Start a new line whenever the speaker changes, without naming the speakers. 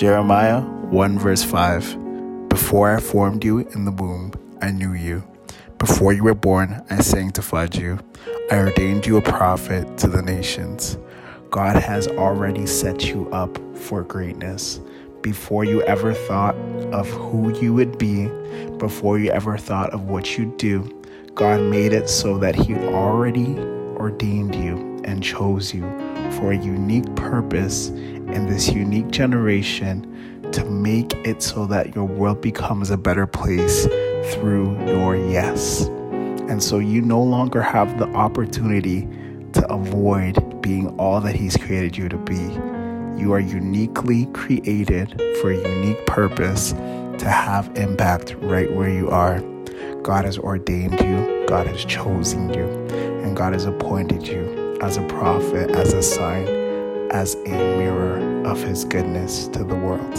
Jeremiah 1 verse 5 Before I formed you in the womb, I knew you. Before you were born, I sanctified you. I ordained you a prophet to the nations. God has already set you up for greatness. Before you ever thought of who you would be, before you ever thought of what you'd do, God made it so that He already ordained you and chose you for a unique purpose in this unique generation to make it so that your world becomes a better place through your yes. And so you no longer have the opportunity to avoid being all that He's created you to be. You are uniquely created for a unique purpose to have impact right where you are. God has ordained you, God has chosen you, and God has appointed you as a prophet, as a sign, as a mirror of His goodness to the world.